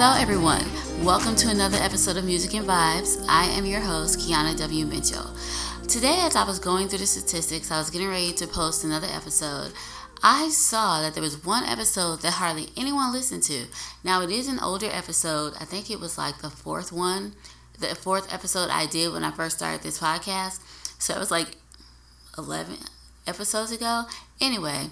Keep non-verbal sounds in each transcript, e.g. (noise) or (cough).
Hello, everyone. Welcome to another episode of Music and Vibes. I am your host, Kiana W. Mitchell. Today, as I was going through the statistics, I was getting ready to post another episode. I saw that there was one episode that hardly anyone listened to. Now, it is an older episode. I think it was like the fourth one, the fourth episode I did when I first started this podcast. So it was like 11 episodes ago. Anyway,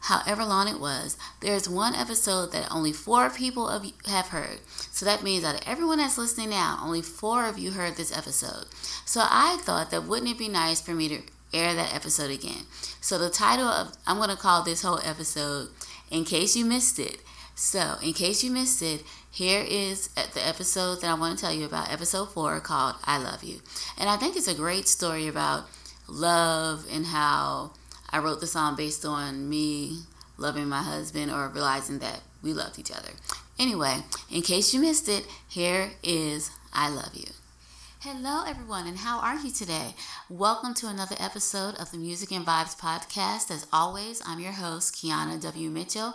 however long it was, there's one episode that only four people have heard. So that means that everyone that's listening now, only four of you heard this episode. So I thought that wouldn't it be nice for me to air that episode again? So the title of I'm going to call this whole episode in case you missed it. So, in case you missed it, here is the episode that I want to tell you about, episode four called I Love You. And I think it's a great story about love and how I wrote the song based on me loving my husband or realizing that we loved each other. Anyway, in case you missed it, here is I Love You. Hello, everyone, and how are you today? Welcome to another episode of the Music and Vibes podcast. As always, I'm your host, Kiana W. Mitchell.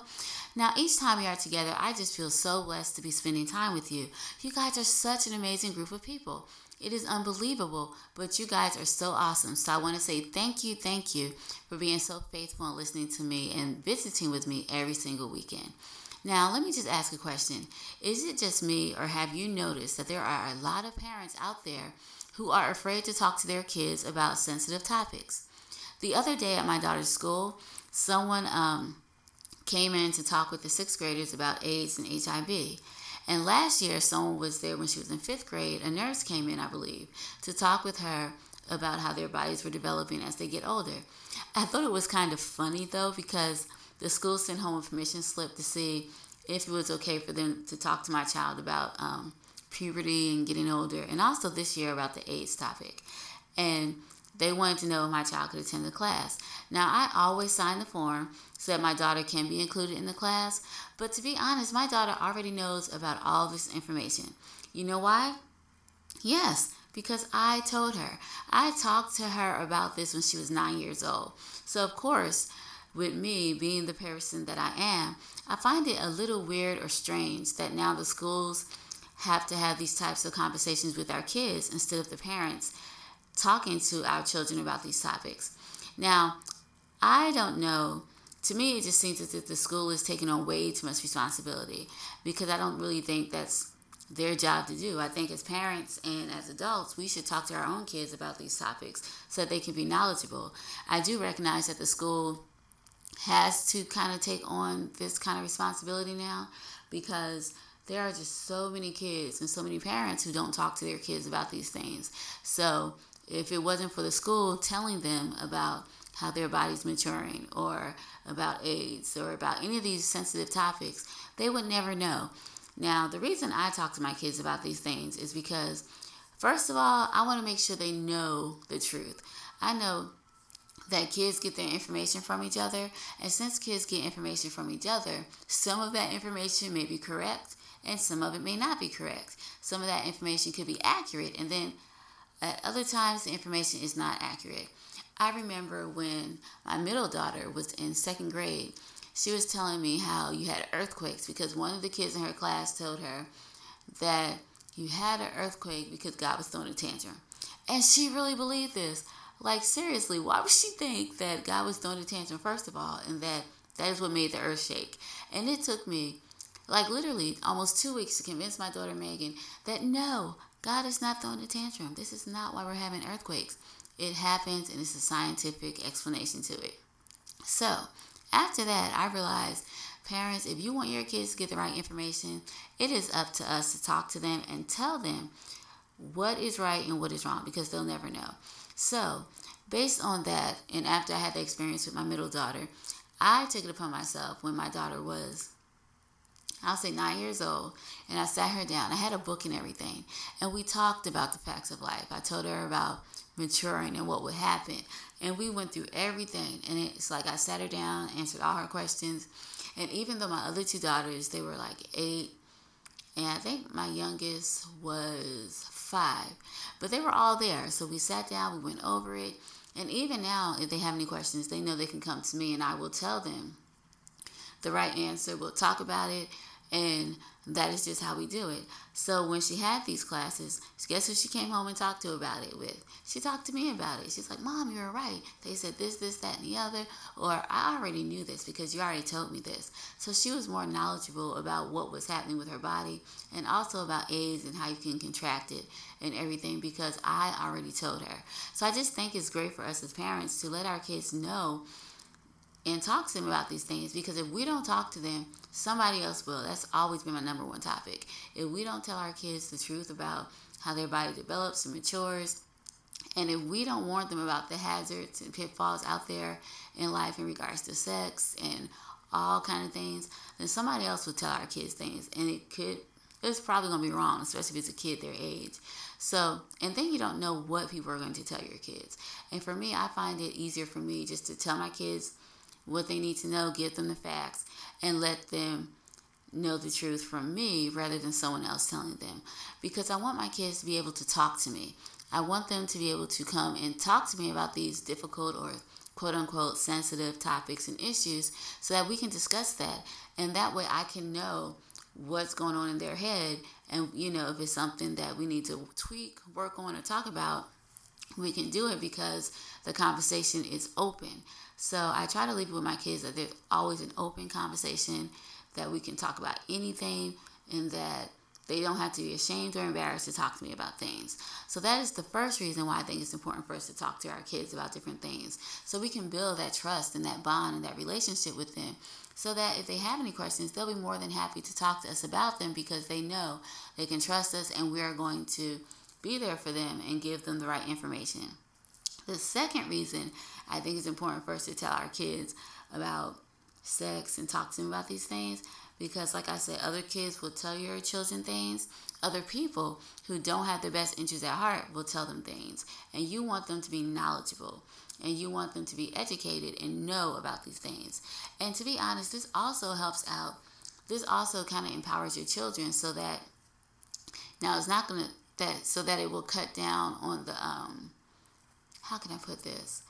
Now, each time we are together, I just feel so blessed to be spending time with you. You guys are such an amazing group of people. It is unbelievable, but you guys are so awesome. So I want to say thank you, thank you for being so faithful and listening to me and visiting with me every single weekend. Now, let me just ask a question. Is it just me, or have you noticed that there are a lot of parents out there who are afraid to talk to their kids about sensitive topics? The other day at my daughter's school, someone um, came in to talk with the sixth graders about AIDS and HIV. And last year, someone was there when she was in fifth grade. A nurse came in, I believe, to talk with her about how their bodies were developing as they get older. I thought it was kind of funny though, because the school sent home a permission slip to see if it was okay for them to talk to my child about um, puberty and getting older, and also this year about the AIDS topic. And they wanted to know if my child could attend the class. Now, I always sign the form so that my daughter can be included in the class, but to be honest, my daughter already knows about all this information. You know why? Yes, because I told her. I talked to her about this when she was nine years old. So, of course, with me being the person that I am, I find it a little weird or strange that now the schools have to have these types of conversations with our kids instead of the parents talking to our children about these topics. Now, I don't know. To me, it just seems as if the school is taking on way too much responsibility because I don't really think that's their job to do. I think as parents and as adults, we should talk to our own kids about these topics so that they can be knowledgeable. I do recognize that the school has to kind of take on this kind of responsibility now because there are just so many kids and so many parents who don't talk to their kids about these things. So, if it wasn't for the school telling them about how their body's maturing or about AIDS or about any of these sensitive topics, they would never know. Now, the reason I talk to my kids about these things is because, first of all, I want to make sure they know the truth. I know that kids get their information from each other, and since kids get information from each other, some of that information may be correct and some of it may not be correct. Some of that information could be accurate, and then at other times, the information is not accurate. I remember when my middle daughter was in second grade, she was telling me how you had earthquakes because one of the kids in her class told her that you had an earthquake because God was throwing a tantrum. And she really believed this. Like, seriously, why would she think that God was throwing a tantrum, first of all, and that that is what made the earth shake? And it took me, like, literally almost two weeks to convince my daughter Megan that no, God is not throwing a tantrum. This is not why we're having earthquakes. It happens, and it's a scientific explanation to it. So, after that, I realized, parents, if you want your kids to get the right information, it is up to us to talk to them and tell them what is right and what is wrong because they'll never know. So, based on that, and after I had the experience with my middle daughter, I took it upon myself when my daughter was I'll say nine years old, and I sat her down. I had a book and everything, and we talked about the facts of life. I told her about maturing and what would happen. And we went through everything. And it's like I sat her down, answered all her questions. And even though my other two daughters, they were like eight, and I think my youngest was five, but they were all there. So we sat down, we went over it. And even now, if they have any questions, they know they can come to me and I will tell them the right answer. We'll talk about it. And that is just how we do it. So when she had these classes, guess who she came home and talked to about it with? She talked to me about it. She's like, Mom, you were right. They said this, this, that, and the other. Or I already knew this because you already told me this. So she was more knowledgeable about what was happening with her body and also about AIDS and how you can contract it and everything because I already told her. So I just think it's great for us as parents to let our kids know and talk to them about these things because if we don't talk to them, somebody else will. That's always been my number one topic. If we don't tell our kids the truth about how their body develops and matures, and if we don't warn them about the hazards and pitfalls out there in life in regards to sex and all kind of things, then somebody else will tell our kids things, and it could it's probably to be wrong, especially if it's a kid their age. So, and then you don't know what people are going to tell your kids. And for me, I find it easier for me just to tell my kids what they need to know, give them the facts, and let them know the truth from me rather than someone else telling them. Because I want my kids to be able to talk to me. I want them to be able to come and talk to me about these difficult or quote unquote sensitive topics and issues so that we can discuss that. And that way I can know what's going on in their head. And, you know, if it's something that we need to tweak, work on, or talk about, we can do it because the conversation is open. So I try to leave it with my kids that there's always an open conversation, that we can talk about anything, and that they don't have to be ashamed or embarrassed to talk to me about things. So that is the first reason why I think it's important for us to talk to our kids about different things. So we can build that trust and that bond and that relationship with them. So that if they have any questions, they'll be more than happy to talk to us about them because they know they can trust us and we are going to be there for them and give them the right information. The second reason I think it's important for us to tell our kids about sex and talk to them about these things because, like I said, other kids will tell your children things. Other people who don't have their best interests at heart will tell them things. And you want them to be knowledgeable and you want them to be educated and know about these things. And to be honest, this also helps out. This also kind of empowers your children so that now it's not going to that so that it will cut down on the um how can I put this?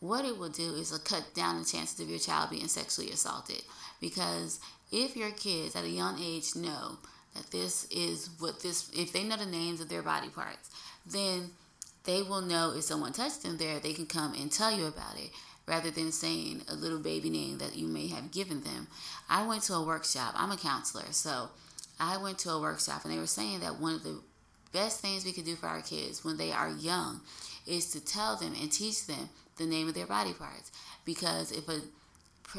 What it will do is cut down the chances of your child being sexually assaulted. Because if your kids at a young age know that this is what this, if they know the names of their body parts, then they will know if someone touched them there, they can come and tell you about it rather than saying a little baby name that you may have given them. I went to a workshop, I'm a counselor, so I went to a workshop and they were saying that one of the best things we could do for our kids when they are young is to tell them and teach them the name of their body parts. Because if a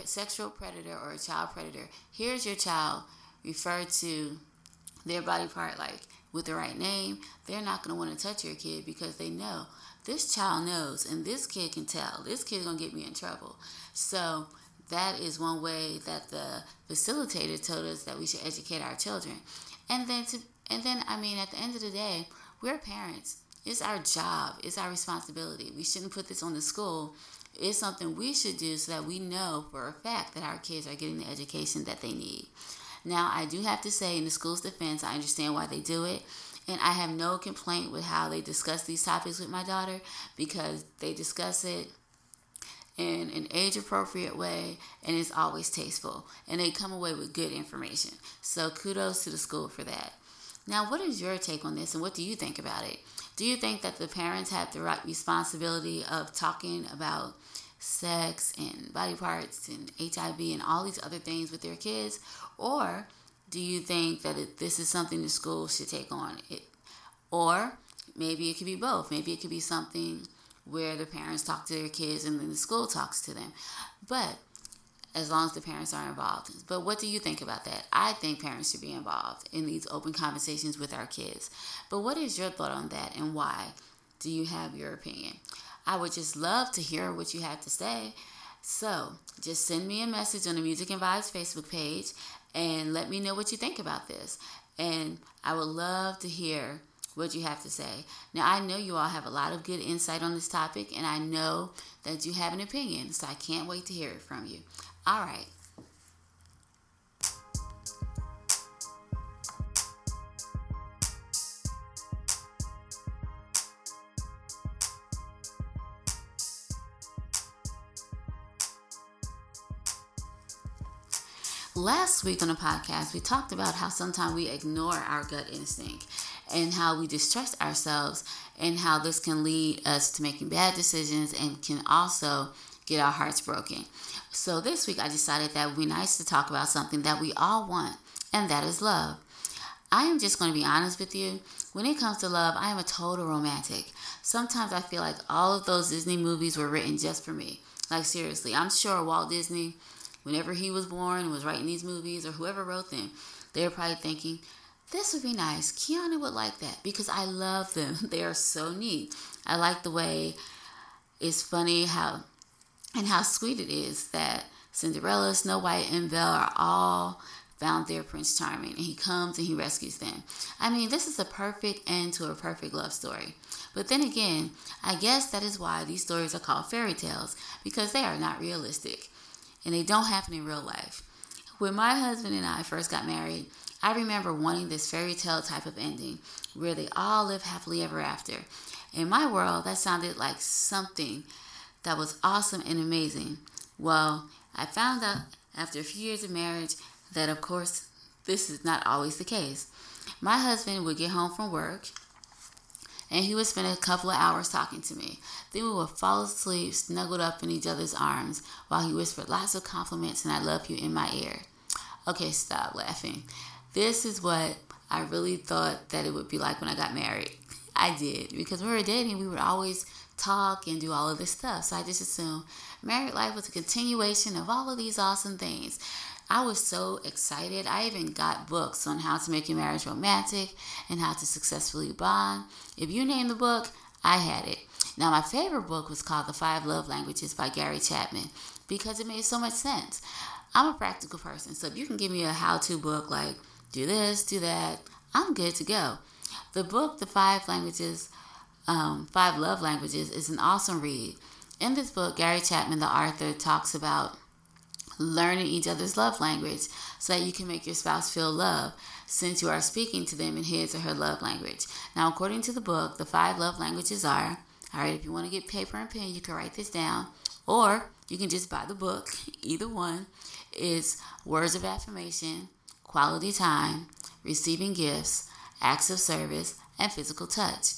sexual predator or a child predator hears your child refer to their body part like with the right name, they're not going to want to touch your kid because they know this child knows and this kid can tell. This kid's going to get me in trouble. So that is one way that the facilitator told us that we should educate our children. And then to and then I mean at the end of the day, we're parents. It's our job, it's our responsibility. We shouldn't put this on the school. It's something we should do so that we know for a fact that our kids are getting the education that they need. Now, I do have to say, in the school's defense, I understand why they do it. And I have no complaint with how they discuss these topics with my daughter because they discuss it in an age appropriate way and it's always tasteful. And they come away with good information. So kudos to the school for that. Now, what is your take on this and what do you think about it? Do you think that the parents have the right responsibility of talking about sex and body parts and HIV and all these other things with their kids? Or do you think that it, this is something the school should take on? It, or maybe it could be both. Maybe it could be something where the parents talk to their kids and then the school talks to them. But as long as the parents are involved. But what do you think about that? I think parents should be involved in these open conversations with our kids. But what is your thought on that and why? Do you have your opinion? I would just love to hear what you have to say. So just send me a message on the Music and Vibes Facebook page and let me know what you think about this. And I would love to hear what you have to say. Now, I know you all have a lot of good insight on this topic, and I know that you have an opinion, so I can't wait to hear it from you. All right. Last week on the podcast, we talked about how sometimes we ignore our gut instinct and how we distrust ourselves and how this can lead us to making bad decisions and can also get our hearts broken. So this week I decided that it would be nice to talk about something that we all want, and that is love. I am just going to be honest with you. When it comes to love, I am a total romantic. Sometimes I feel like all of those Disney movies were written just for me. Like seriously, I'm sure Walt Disney whenever he was born was writing these movies or whoever wrote them, they were probably thinking, this would be nice. Kiana would like that because I love them. (laughs) They are so neat. I like the way it's funny how and how sweet it is that Cinderella, Snow White, and Belle are all found their Prince Charming and he comes and he rescues them. I mean, this is a perfect end to a perfect love story. But then again, I guess that is why these stories are called fairy tales because they are not realistic and they don't happen in real life. When my husband and I first got married, I remember wanting this fairy tale type of ending where they all live happily ever after. In my world, that sounded like something that was awesome and amazing. Well, I found out after a few years of marriage that, of course, this is not always the case. My husband would get home from work and he would spend a couple of hours talking to me. Then we would fall asleep, snuggled up in each other's arms, while he whispered lots of compliments and I love you in my ear. Okay, stop laughing. This is what I really thought that it would be like when I got married. (laughs) I did, because when we were dating, we would always talk and do all of this stuff. So I just assumed married life was a continuation of all of these awesome things. I was so excited. I even got books on how to make your marriage romantic and how to successfully bond. If you name the book, I had it. Now, my favorite book was called The Five Love Languages by Gary Chapman because it made so much sense. I'm a practical person, so if you can give me a how to book like do this, do that, I'm good to go. The book, The Five Languages, um, Five Love Languages, is an awesome read. In this book, Gary Chapman, the author, talks about learning each other's love language so that you can make your spouse feel love since you are speaking to them in his or her love language. Now, according to the book, the five love languages are all right, if you want to get paper and pen, you can write this down, or you can just buy the book. (laughs) Either one is words of affirmation, quality time, receiving gifts, acts of service, and physical touch.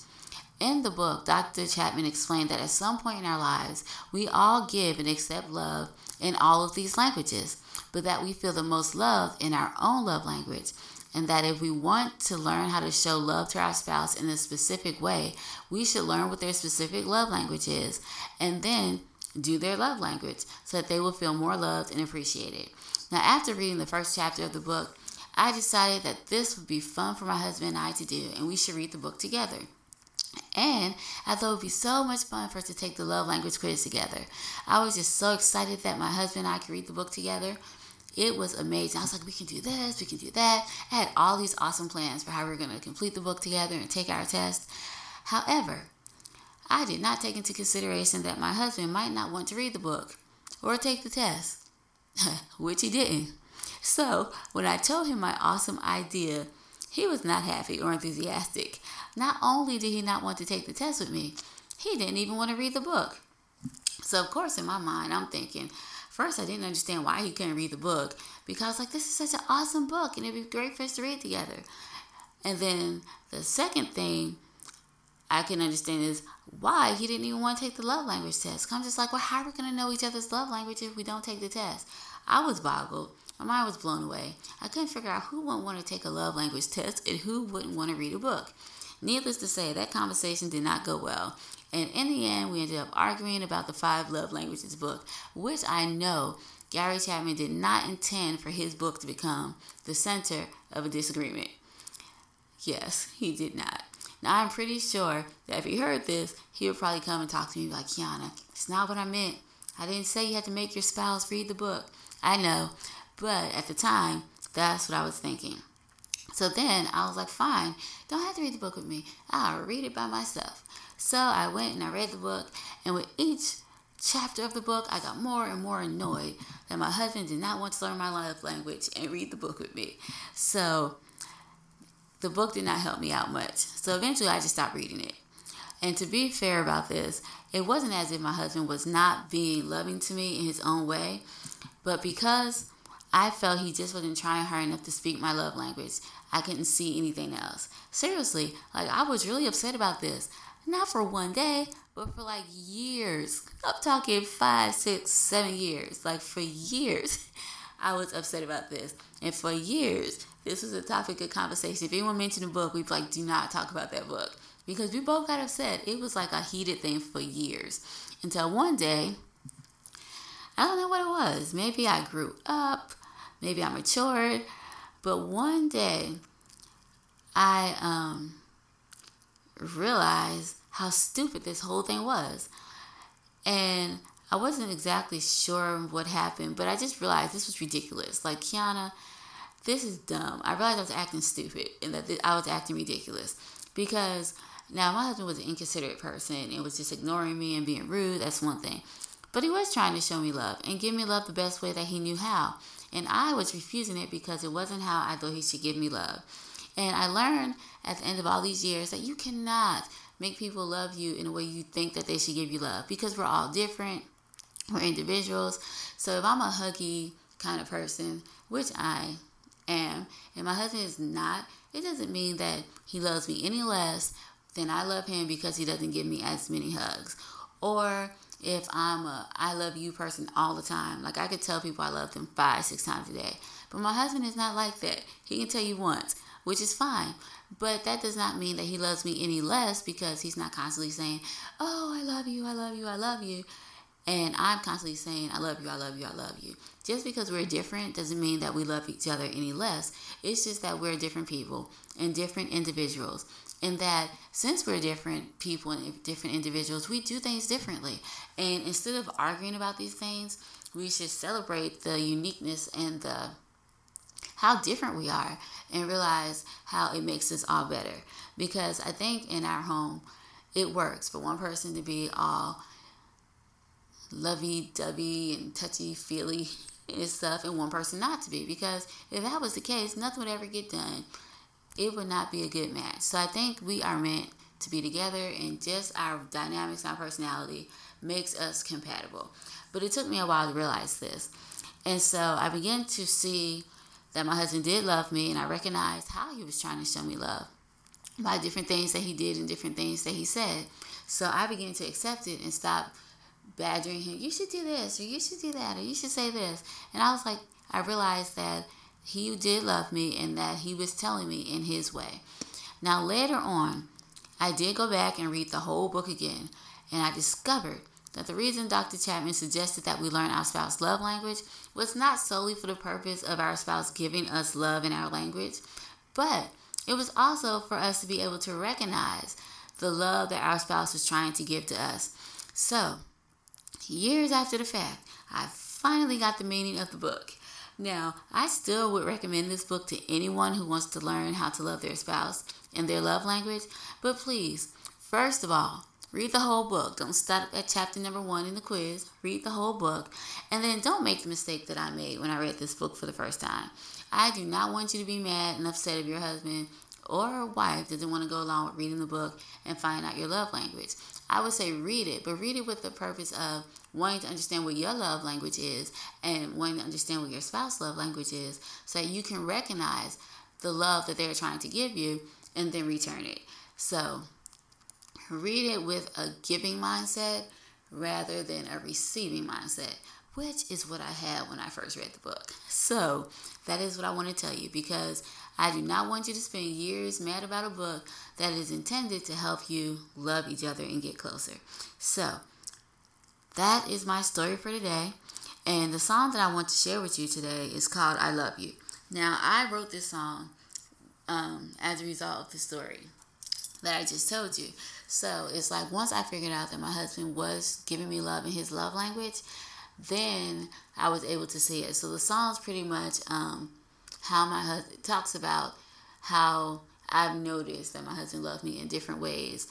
In the book, Dr. Chapman explained that at some point in our lives, we all give and accept love in all of these languages, but that we feel the most love in our own love language. And that if we want to learn how to show love to our spouse in a specific way, we should learn what their specific love language is and then do their love language so that they will feel more loved and appreciated. Now, after reading the first chapter of the book, I decided that this would be fun for my husband and I to do, and we should read the book together. And I thought it would be so much fun for us to take the love language quiz together. I was just so excited that my husband and I could read the book together. It was amazing. I was like, we can do this, we can do that. I had all these awesome plans for how we were going to complete the book together and take our test. However, I did not take into consideration that my husband might not want to read the book or take the test, (laughs) which he didn't. So, when I told him my awesome idea, he was not happy or enthusiastic. Not only did he not want to take the test with me, he didn't even want to read the book. So, of course, in my mind, I'm thinking, first, I didn't understand why he couldn't read the book because, like, this is such an awesome book and it'd be great for us to read together. And then the second thing I can understand is why he didn't even want to take the love language test. I'm just like, well, how are we going to know each other's love language if we don't take the test? I was boggled. My mind was blown away. I couldn't figure out who wouldn't want to take a love language test and who wouldn't want to read a book. Needless to say, that conversation did not go well. And in the end, we ended up arguing about the Five Love Languages book, which I know Gary Chapman did not intend for his book to become the center of a disagreement. Yes, he did not. Now, I'm pretty sure that if he heard this, he would probably come and talk to me like, Kiana, it's not what I meant. I didn't say you had to make your spouse read the book. I know, but at the time, that's what I was thinking. So then I was like, fine, don't have to read the book with me. I'll read it by myself. So I went and I read the book, and with each chapter of the book, I got more and more annoyed that my husband did not want to learn my love language and read the book with me. So the book did not help me out much. So eventually I just stopped reading it. And to be fair about this, it wasn't as if my husband was not being loving to me in his own way, but because I felt he just wasn't trying hard enough to speak my love language, I couldn't see anything else. Seriously, like I was really upset about this. Not for one day, but for like years. I'm talking five, six, seven years. Like for years, (laughs) I was upset about this. And for years, this was a topic of conversation. If anyone mentioned a book, we'd like, do not talk about that book. Because we both got upset. It was like a heated thing for years. Until one day, I don't know what it was. Maybe I grew up, maybe I matured, but one day I um, realized how stupid this whole thing was. And I wasn't exactly sure what happened, but I just realized this was ridiculous. Like, Kiana, this is dumb. I realized I was acting stupid and that I was acting ridiculous because now my husband was an inconsiderate person and was just ignoring me and being rude. That's one thing. But he was trying to show me love and give me love the best way that he knew how. And I was refusing it because it wasn't how I thought he should give me love. And I learned at the end of all these years that you cannot make people love you in a way you think that they should give you love because we're all different. We're individuals. So if I'm a huggy kind of person, which I am, and my husband is not, it doesn't mean that he loves me any less than I love him because he doesn't give me as many hugs. Or if I'm a I love you person all the time. Like I could tell people I love them five, six times a day. But my husband is not like that. He can tell you once, which is fine. But that does not mean that he loves me any less because he's not constantly saying, Oh, I love you, I love you, I love you. And I'm constantly saying, I love you, I love you, I love you. Just because we're different doesn't mean that we love each other any less. It's just that we're different people and different individuals. And that since we're different people and different individuals, we do things differently. And instead of arguing about these things, we should celebrate the uniqueness and the how different we are and realize how it makes us all better. Because I think in our home, it works for one person to be all lovey dovey and touchy feely (laughs) and stuff, and one person not to be. Because if that was the case, nothing would ever get done. It would not be a good match. So I think we are meant to be together, and just our dynamics, our personality makes us compatible. But it took me a while to realize this. And so I began to see that my husband did love me, and I recognized how he was trying to show me love by different things that he did and different things that he said. So I began to accept it and stop badgering him. You should do this, or you should do that, or you should say this. And I was like, I realized that he did love me and that he was telling me in his way. Now, later on, I did go back and read the whole book again, and I discovered that the reason Dr. Chapman suggested that we learn our spouse's love language was not solely for the purpose of our spouse giving us love in our language, but it was also for us to be able to recognize the love that our spouse was trying to give to us. So, years after the fact, I finally got the meaning of the book. Now, I still would recommend this book to anyone who wants to learn how to love their spouse in their love language, but please, first of all, read the whole book. Don't stop at chapter number one in the quiz. Read the whole book. And then don't make the mistake that I made when I read this book for the first time. I do not want you to be mad and upset if your husband or wife doesn't want to go along with reading the book and find out your love language. I would say read it, but read it with the purpose of wanting to understand what your love language is and wanting to understand what your spouse love language is so you can recognize the love that they're trying to give you and then return it. So read it with a giving mindset rather than a receiving mindset, which is what I had when I first read the book. So that is what I want to tell you because I do not want you to spend years mad about a book that is intended to help you love each other and get closer. So, that is my story for today. And the song that I want to share with you today is called I Love You. Now, I wrote this song um, as a result of the story that I just told you. So, it's like once I figured out that my husband was giving me love in his love language, then I was able to see it. So, the song's pretty much um, how my husband talks about how I've noticed that my husband loves me in different ways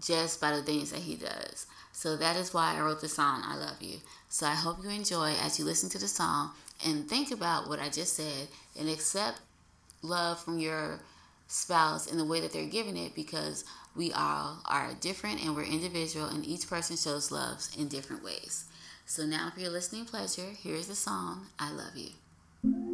just by the things that he does. So that is why I wrote the song I Love You. So I hope you enjoy as you listen to the song and think about what I just said and accept love from your spouse in the way that they're giving it because we all are different and we're individual and each person shows love in different ways. So now for your listening pleasure, here's the song I Love You.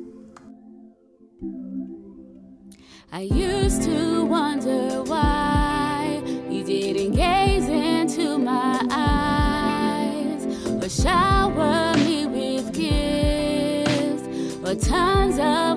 I used to wonder why you didn't gaze into my eyes. Or shower me with gifts or tons of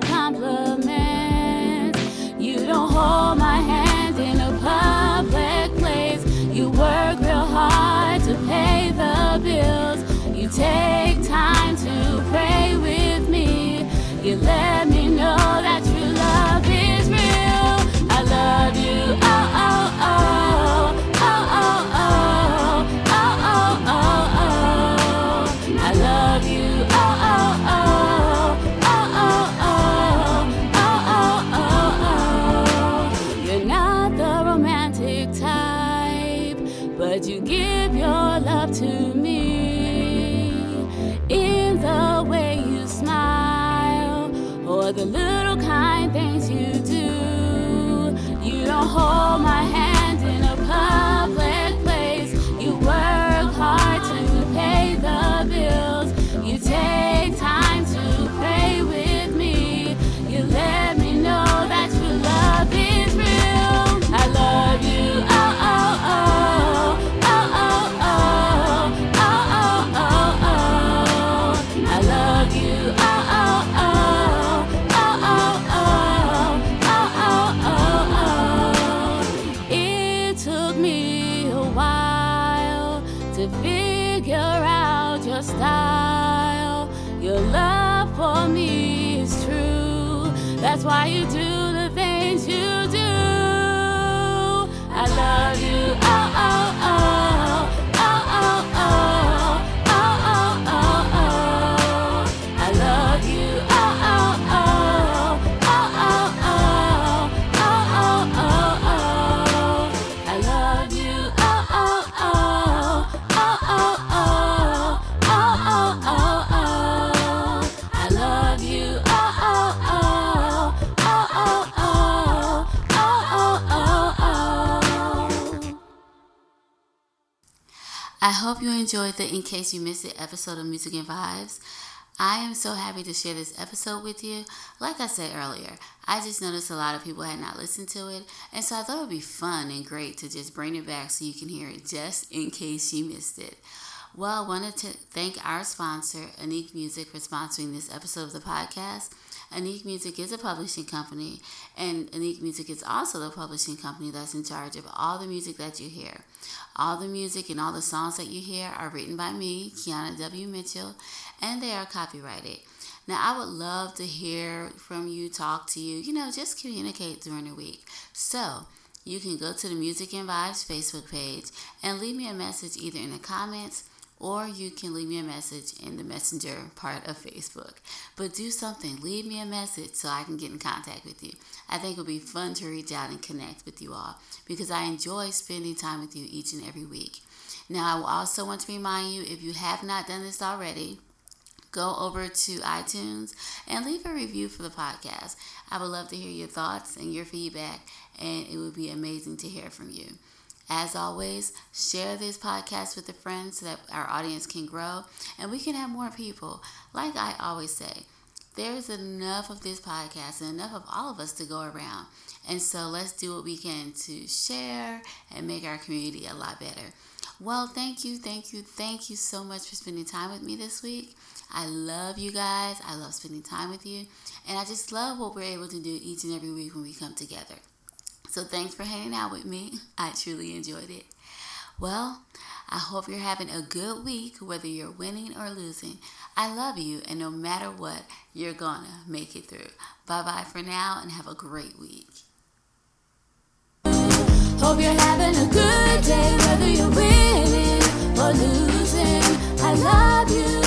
little kind things you do. You don't hold my hand in a public I hope you enjoyed the In Case You Missed It episode of Music and Vibes. I am so happy to share this episode with you. Like I said earlier, I just noticed a lot of people had not listened to it, and so I thought it would be fun and great to just bring it back so you can hear it just in case you missed it. Well, I wanted to thank our sponsor, Unique Music, for sponsoring this episode of the podcast. Unique Music is a publishing company, and Unique Music is also the publishing company that's in charge of all the music that you hear. All the music and all the songs that you hear are written by me, Kiana W. Mitchell, and they are copyrighted. Now, I would love to hear from you, talk to you, you know, just communicate during the week. So, you can go to the Music and Vibes Facebook page and leave me a message either in the comments or you can leave me a message in the messenger part of Facebook. But do something, leave me a message so I can get in contact with you. I think it'll be fun to reach out and connect with you all because I enjoy spending time with you each and every week. Now, I also want to remind you if you have not done this already, go over to iTunes and leave a review for the podcast. I would love to hear your thoughts and your feedback, and it would be amazing to hear from you. As always, share this podcast with a friend so that our audience can grow and we can have more people. Like I always say, there's enough of this podcast and enough of all of us to go around. And so let's do what we can to share and make our community a lot better. Well, thank you, thank you, thank you so much for spending time with me this week. I love you guys. I love spending time with you. And I just love what we're able to do each and every week when we come together. So thanks for hanging out with me. I truly enjoyed it. Well, I hope you're having a good week, whether you're winning or losing. I love you, and no matter what, you're gonna make it through. Bye bye for now, and have a great week. Hope you're having a good day, whether you're winning or losing. I love you.